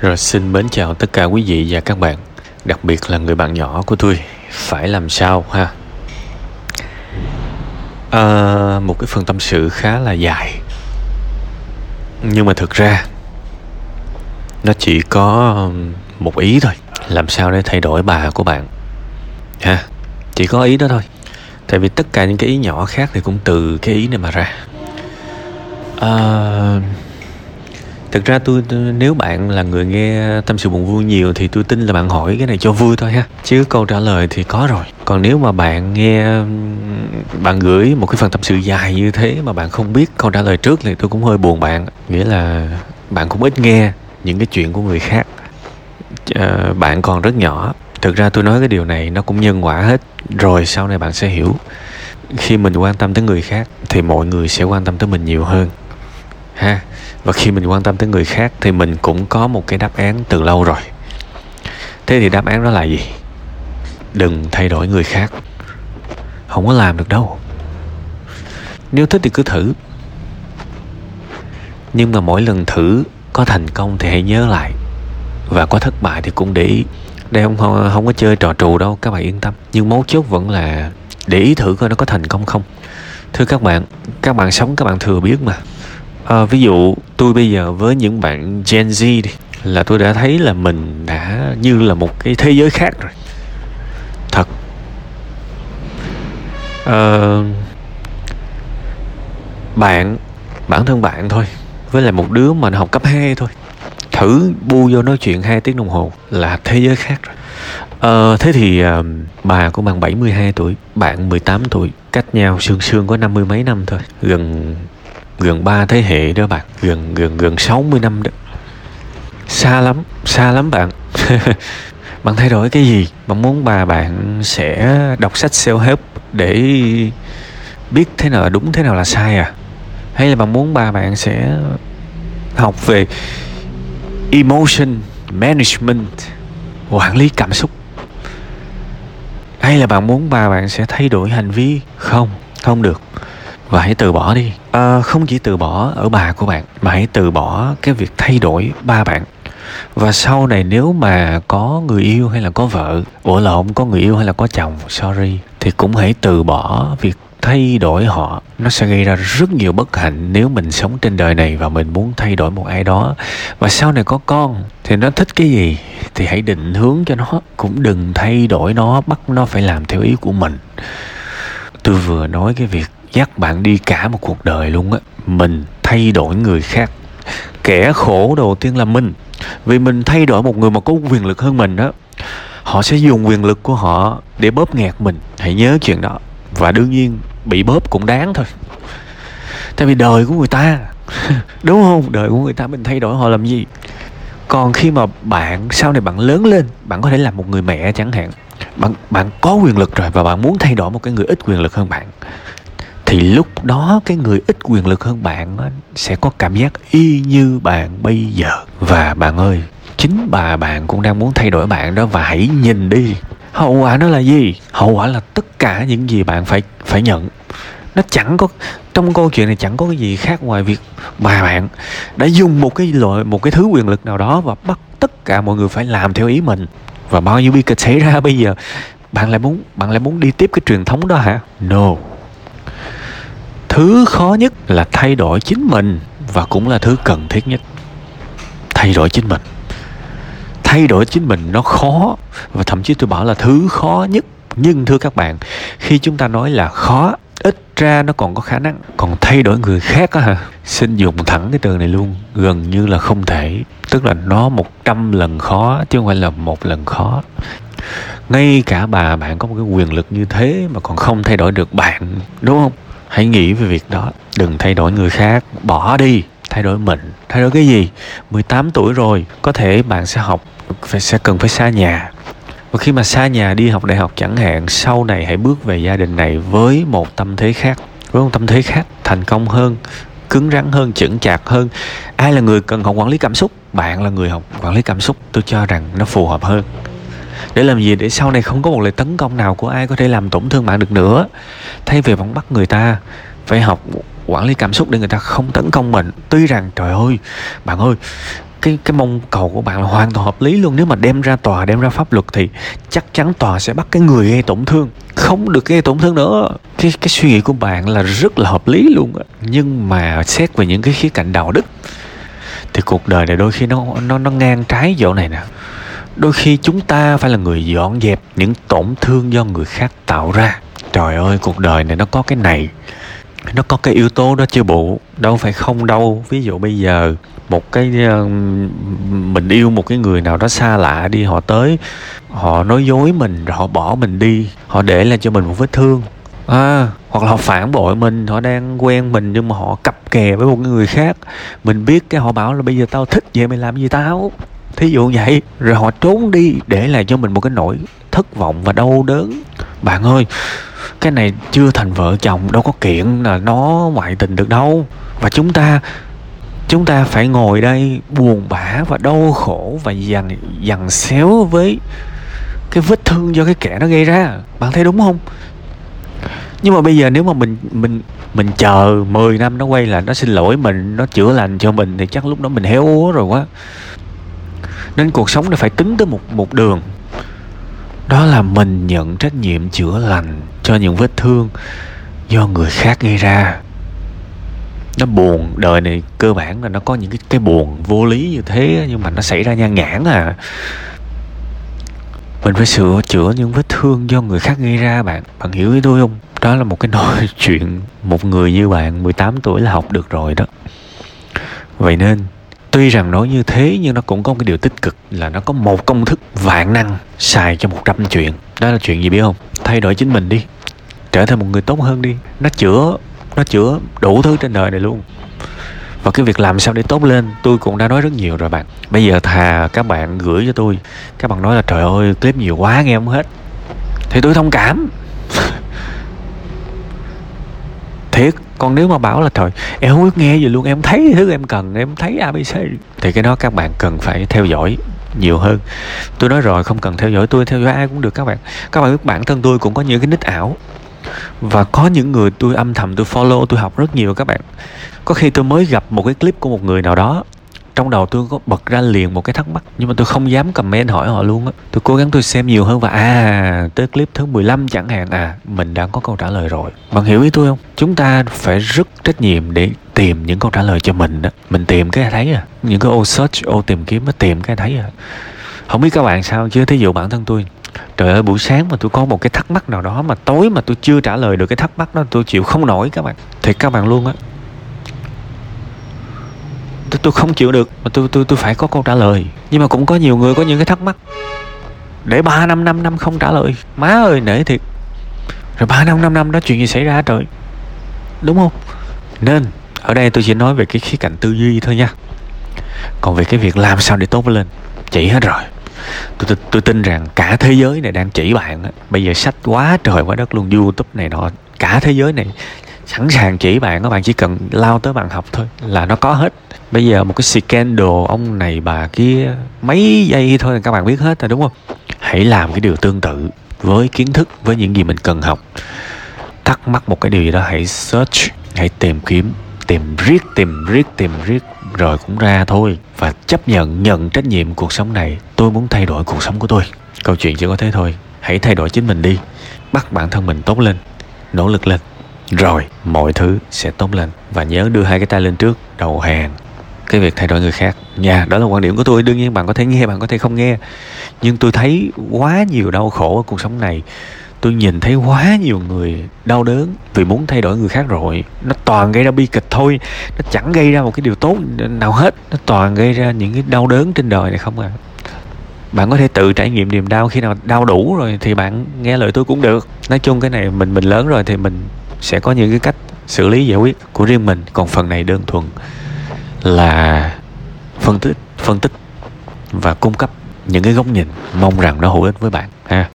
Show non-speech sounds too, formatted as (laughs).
Rồi xin mến chào tất cả quý vị và các bạn Đặc biệt là người bạn nhỏ của tôi. Phải làm sao ha? À, Một cái phần tâm sự khá là dài. Nhưng mà thực ra Nó chỉ có một ý thôi. Làm sao để thay đổi bà của bạn? Ha Chỉ có ý đó thôi. Tại vì tất cả những cái ý nhỏ khác thì cũng từ cái ý này mà ra. À thực ra tôi, tôi nếu bạn là người nghe tâm sự buồn vui nhiều thì tôi tin là bạn hỏi cái này cho vui thôi ha. Chứ câu trả lời thì có rồi. Còn nếu mà bạn nghe bạn gửi một cái phần tâm sự dài như thế mà bạn không biết câu trả lời trước thì tôi cũng hơi buồn bạn. Nghĩa là bạn cũng ít nghe những cái chuyện của người khác. À, bạn còn rất nhỏ. Thực ra tôi nói cái điều này nó cũng nhân quả hết. Rồi sau này bạn sẽ hiểu. Khi mình quan tâm tới người khác thì mọi người sẽ quan tâm tới mình nhiều hơn. Ha? Và khi mình quan tâm tới người khác thì mình cũng có một cái đáp án từ lâu rồi. Thế thì đáp án đó là gì? Đừng thay đổi người khác. Không có làm được đâu. Nếu thích thì cứ thử. Nhưng mà mỗi lần thử có thành công thì hãy nhớ lại. Và có thất bại thì cũng để ý. Đây không không, không có chơi trò trù đâu các bạn yên tâm. Nhưng mấu chốt vẫn là để ý thử coi nó có thành công không. Thưa các bạn các bạn sống các bạn thừa biết mà à, ví dụ tôi bây giờ với những bạn Gen Z đi là tôi đã thấy là mình đã như là một cái thế giới khác rồi. Thật. À, bạn bản thân bạn thôi với lại một đứa mà nó học cấp 2 thôi. Thử bu vô nói chuyện 2 tiếng đồng hồ là thế giới khác rồi. Ờ, thế thì uh, bà của bạn 72 tuổi, bạn 18 tuổi, cách nhau sương sương có năm mươi mấy năm thôi, gần gần ba thế hệ đó bạn. Gần gần gần 60 năm đó. Xa lắm xa lắm bạn. (laughs) Bạn thay đổi cái gì? Bạn muốn bà bạn sẽ đọc sách self help để biết thế nào là đúng, thế nào là sai à? Hay là bạn muốn bà bạn sẽ học về emotion management, quản lý cảm xúc? Hay là bạn muốn bà bạn sẽ thay đổi hành vi? Không không được và hãy từ bỏ đi. À, không chỉ từ bỏ ở bà của bạn mà hãy từ bỏ cái việc thay đổi ba bạn. Và sau này nếu mà có người yêu hay là có vợ ủa lộn có người yêu hay là có chồng sorry thì cũng hãy từ bỏ việc thay đổi họ. Nó sẽ gây ra rất nhiều bất hạnh nếu mình sống trên đời này và mình muốn thay đổi một ai đó. Và sau này có con thì nó thích cái gì thì hãy định hướng cho nó. Cũng đừng thay đổi nó bắt nó phải làm theo ý của mình. Tôi vừa nói cái việc dắt bạn đi cả một cuộc đời luôn á. Mình thay đổi người khác. Kẻ khổ đầu tiên là mình. Vì mình thay đổi một người mà có quyền lực hơn mình đó họ sẽ dùng quyền lực của họ để bóp nghẹt mình. Hãy nhớ chuyện đó. Và đương nhiên, bị bóp cũng đáng thôi. Tại vì đời của người ta, (laughs) đúng không? Đời của người ta mình thay đổi họ làm gì? Còn khi mà bạn, sau này bạn lớn lên, bạn có thể làm một người mẹ chẳng hạn. Bạn bạn có quyền lực rồi và bạn muốn thay đổi một cái người ít quyền lực hơn bạn thì lúc đó cái người ít quyền lực hơn bạn sẽ có cảm giác y như bạn bây giờ. Và bạn ơi, chính bà bạn cũng đang muốn thay đổi bạn đó và hãy nhìn đi. Hậu quả nó là gì? Hậu quả là tất cả những gì bạn phải phải nhận. Nó chẳng có, trong câu chuyện này chẳng có cái gì khác ngoài việc bà bạn đã dùng một cái loại, một cái thứ quyền lực nào đó và bắt tất cả mọi người phải làm theo ý mình. Và bao nhiêu bi kịch xảy ra bây giờ? Bạn lại muốn, bạn lại muốn đi tiếp cái truyền thống đó hả? No thứ khó nhất là thay đổi chính mình và cũng là thứ cần thiết nhất. Thay đổi chính mình. Thay đổi chính mình nó khó và thậm chí tôi bảo là thứ khó nhất. Nhưng thưa các bạn, khi chúng ta nói là khó, ít ra nó còn có khả năng còn thay đổi người khác á hả? Xin dùng thẳng cái từ này luôn, gần như là không thể. Tức là nó một trăm lần khó chứ không phải là một lần khó. Ngay cả bà, bạn có một cái quyền lực như thế mà còn không thay đổi được bạn, đúng không? Hãy nghĩ về việc đó. Đừng thay đổi người khác. Bỏ đi. Thay đổi mình. Thay đổi cái gì? 18 tuổi rồi, có thể bạn sẽ học, phải, sẽ cần phải xa nhà. Và khi mà xa nhà đi học đại học chẳng hạn, sau này hãy bước về gia đình này với một tâm thế khác. Với một tâm thế khác, thành công hơn, cứng rắn hơn, chững chạc hơn. Ai là người cần học quản lý cảm xúc? Bạn là người học quản lý cảm xúc. Tôi cho rằng nó phù hợp hơn để làm gì để sau này không có một lời tấn công nào của ai có thể làm tổn thương bạn được nữa? Thay vì bạn bắt người ta, phải học quản lý cảm xúc để người ta không tấn công mình. Tuy rằng, trời ơi, bạn ơi, cái cái mong cầu của bạn là hoàn toàn hợp lý luôn. Nếu mà đem ra tòa, đem ra pháp luật thì chắc chắn tòa sẽ bắt cái người gây tổn thương. Không được gây tổn thương nữa. Cái cái suy nghĩ của bạn là rất là hợp lý luôn á. Nhưng mà xét về những cái khía cạnh đạo đức, thì cuộc đời này đôi khi nó nó nó ngang trái chỗ này nè đôi khi chúng ta phải là người dọn dẹp những tổn thương do người khác tạo ra. Trời ơi cuộc đời này nó có cái này nó có cái yếu tố đó chưa bộ. Đâu phải không đâu. Ví dụ bây giờ một cái uh, mình yêu một cái người nào đó xa lạ đi họ tới họ nói dối mình rồi họ bỏ mình đi họ để lại cho mình một vết thương. À, hoặc là họ phản bội mình họ đang quen mình nhưng mà họ cặp kè với một người khác. Mình biết cái họ bảo là bây giờ tao thích vậy mày làm gì tao? Thí dụ vậy, rồi họ trốn đi để lại cho mình một cái nỗi thất vọng và đau đớn. Bạn ơi, cái này chưa thành vợ chồng, đâu có kiện là nó ngoại tình được đâu. Và chúng ta chúng ta phải ngồi đây buồn bã và đau khổ và dằn dằn xéo với cái vết thương do cái kẻ nó gây ra. Bạn thấy đúng không? Nhưng mà bây giờ nếu mà mình mình mình chờ 10 năm nó quay lại, nó xin lỗi mình, nó chữa lành cho mình, thì chắc lúc đó mình héo úa rồi quá nên cuộc sống nó phải tính tới một một đường. Đó là mình nhận trách nhiệm chữa lành cho những vết thương do người khác gây ra. Nó buồn, đời này cơ bản là nó có những cái cái buồn vô lý như thế, nhưng mà nó xảy ra nhan nhản à. Mình phải sửa chữa những vết thương do người khác gây ra, bạn bạn hiểu ý tôi không? Đó là một cái (laughs) nói chuyện một người như bạn 18 tuổi là học được rồi đó. Vậy nên tuy rằng nói như thế nhưng nó cũng có một cái điều tích cực là nó có một công thức vạn năng xài cho một trăm chuyện. Đó là chuyện gì biết không? Thay đổi chính mình đi. Trở thành một người tốt hơn đi. Nó chữa nó chữa đủ thứ trên đời này luôn. Và cái việc làm sao để tốt lên, tôi cũng đã nói rất nhiều rồi bạn. Bây giờ thà các bạn gửi cho tôi. Các bạn nói là, trời ơi, clip nhiều quá, nghe không hết. Thì tôi thông cảm thiệt còn nếu mà bảo là trời, em không biết nghe gì luôn, em thấy thứ em cần, em thấy abc thì cái đó các bạn cần phải theo dõi nhiều hơn. Tôi nói rồi, không cần theo dõi, tôi theo dõi ai cũng được các bạn. Các bạn biết bản thân tôi cũng có những cái nick ảo. Và có những người tôi âm thầm tôi follow, tôi học rất nhiều các bạn. Có khi tôi mới gặp một cái clip của một người nào đó trong đầu tôi có bật ra liền một cái thắc mắc, nhưng mà tôi không dám comment hỏi họ luôn á. Tôi cố gắng tôi xem nhiều hơn và à tới clip thứ 15 chẳng hạn à mình đã có câu trả lời rồi. Bạn hiểu ý tôi không? Chúng ta phải rất trách nhiệm để tìm những câu trả lời cho mình đó mình tìm cái thấy à. Những cái ô search, ô tìm kiếm nó tìm cái thấy à. Không biết các bạn sao chứ, thí dụ bản thân tôi, trời ơi, buổi sáng mà tôi có một cái thắc mắc nào đó mà tối mà tôi chưa trả lời được cái thắc mắc đó, tôi chịu không nổi các bạn. Thì các bạn luôn á tôi, tôi không chịu được mà tôi tôi tôi phải có câu trả lời. Nhưng mà cũng có nhiều người có những cái thắc mắc. Để ba năm năm năm không trả lời. Má ơi nể thiệt. Rồi ba năm năm năm đó chuyện gì xảy ra trời? Đúng không? Nên ở đây tôi chỉ nói về cái khía cạnh tư duy thôi nha. Còn về cái việc làm sao để tốt lên chỉ hết rồi. Tôi, tôi, tôi tin rằng cả thế giới này đang chỉ bạn á. Bây giờ sách quá trời quá đất luôn youtube này nọ cả thế giới này sẵn sàng chỉ bạn các bạn chỉ cần lao tới bạn học thôi, là nó có hết. Bây giờ một cái scandal, ông này bà kia, mấy giây thôi là các bạn biết hết rồi, đúng không? Hãy làm cái điều tương tự với kiến thức, với những gì mình cần học. Thắc mắc một cái điều gì đó, hãy search, hãy tìm kiếm, tìm riết tìm riết tìm riết, rồi cũng ra thôi. Và chấp nhận nhận trách nhiệm cuộc sống này. Tôi muốn thay đổi cuộc sống của tôi. Câu chuyện chỉ có thế thôi. Hãy thay đổi chính mình đi. Bắt bản thân mình tốt lên. Nỗ lực lên rồi, mọi thứ sẽ tốt lên. Và nhớ đưa hai cái tay lên trước, đầu hàng. Cái việc thay đổi người khác. Nha, đó là quan điểm của tôi. Đương nhiên bạn có thể nghe, bạn có thể không nghe. Nhưng tôi thấy quá nhiều đau khổ ở cuộc sống này. Tôi nhìn thấy quá nhiều người đau đớn vì muốn thay đổi người khác rồi. Nó toàn gây ra bi kịch thôi. Nó chẳng gây ra một cái điều tốt nào hết. Nó toàn gây ra những cái đau đớn trên đời này không à. Bạn có thể tự trải nghiệm niềm đau. Khi nào đau đủ rồi thì bạn nghe lời tôi cũng được. Nói chung cái này mình mình lớn rồi thì mình sẽ có những cái cách xử lý, giải quyết của riêng mình. Còn phần này đơn thuần là phân tích phân tích và cung cấp những cái góc nhìn mong rằng nó hữu ích với bạn, ha.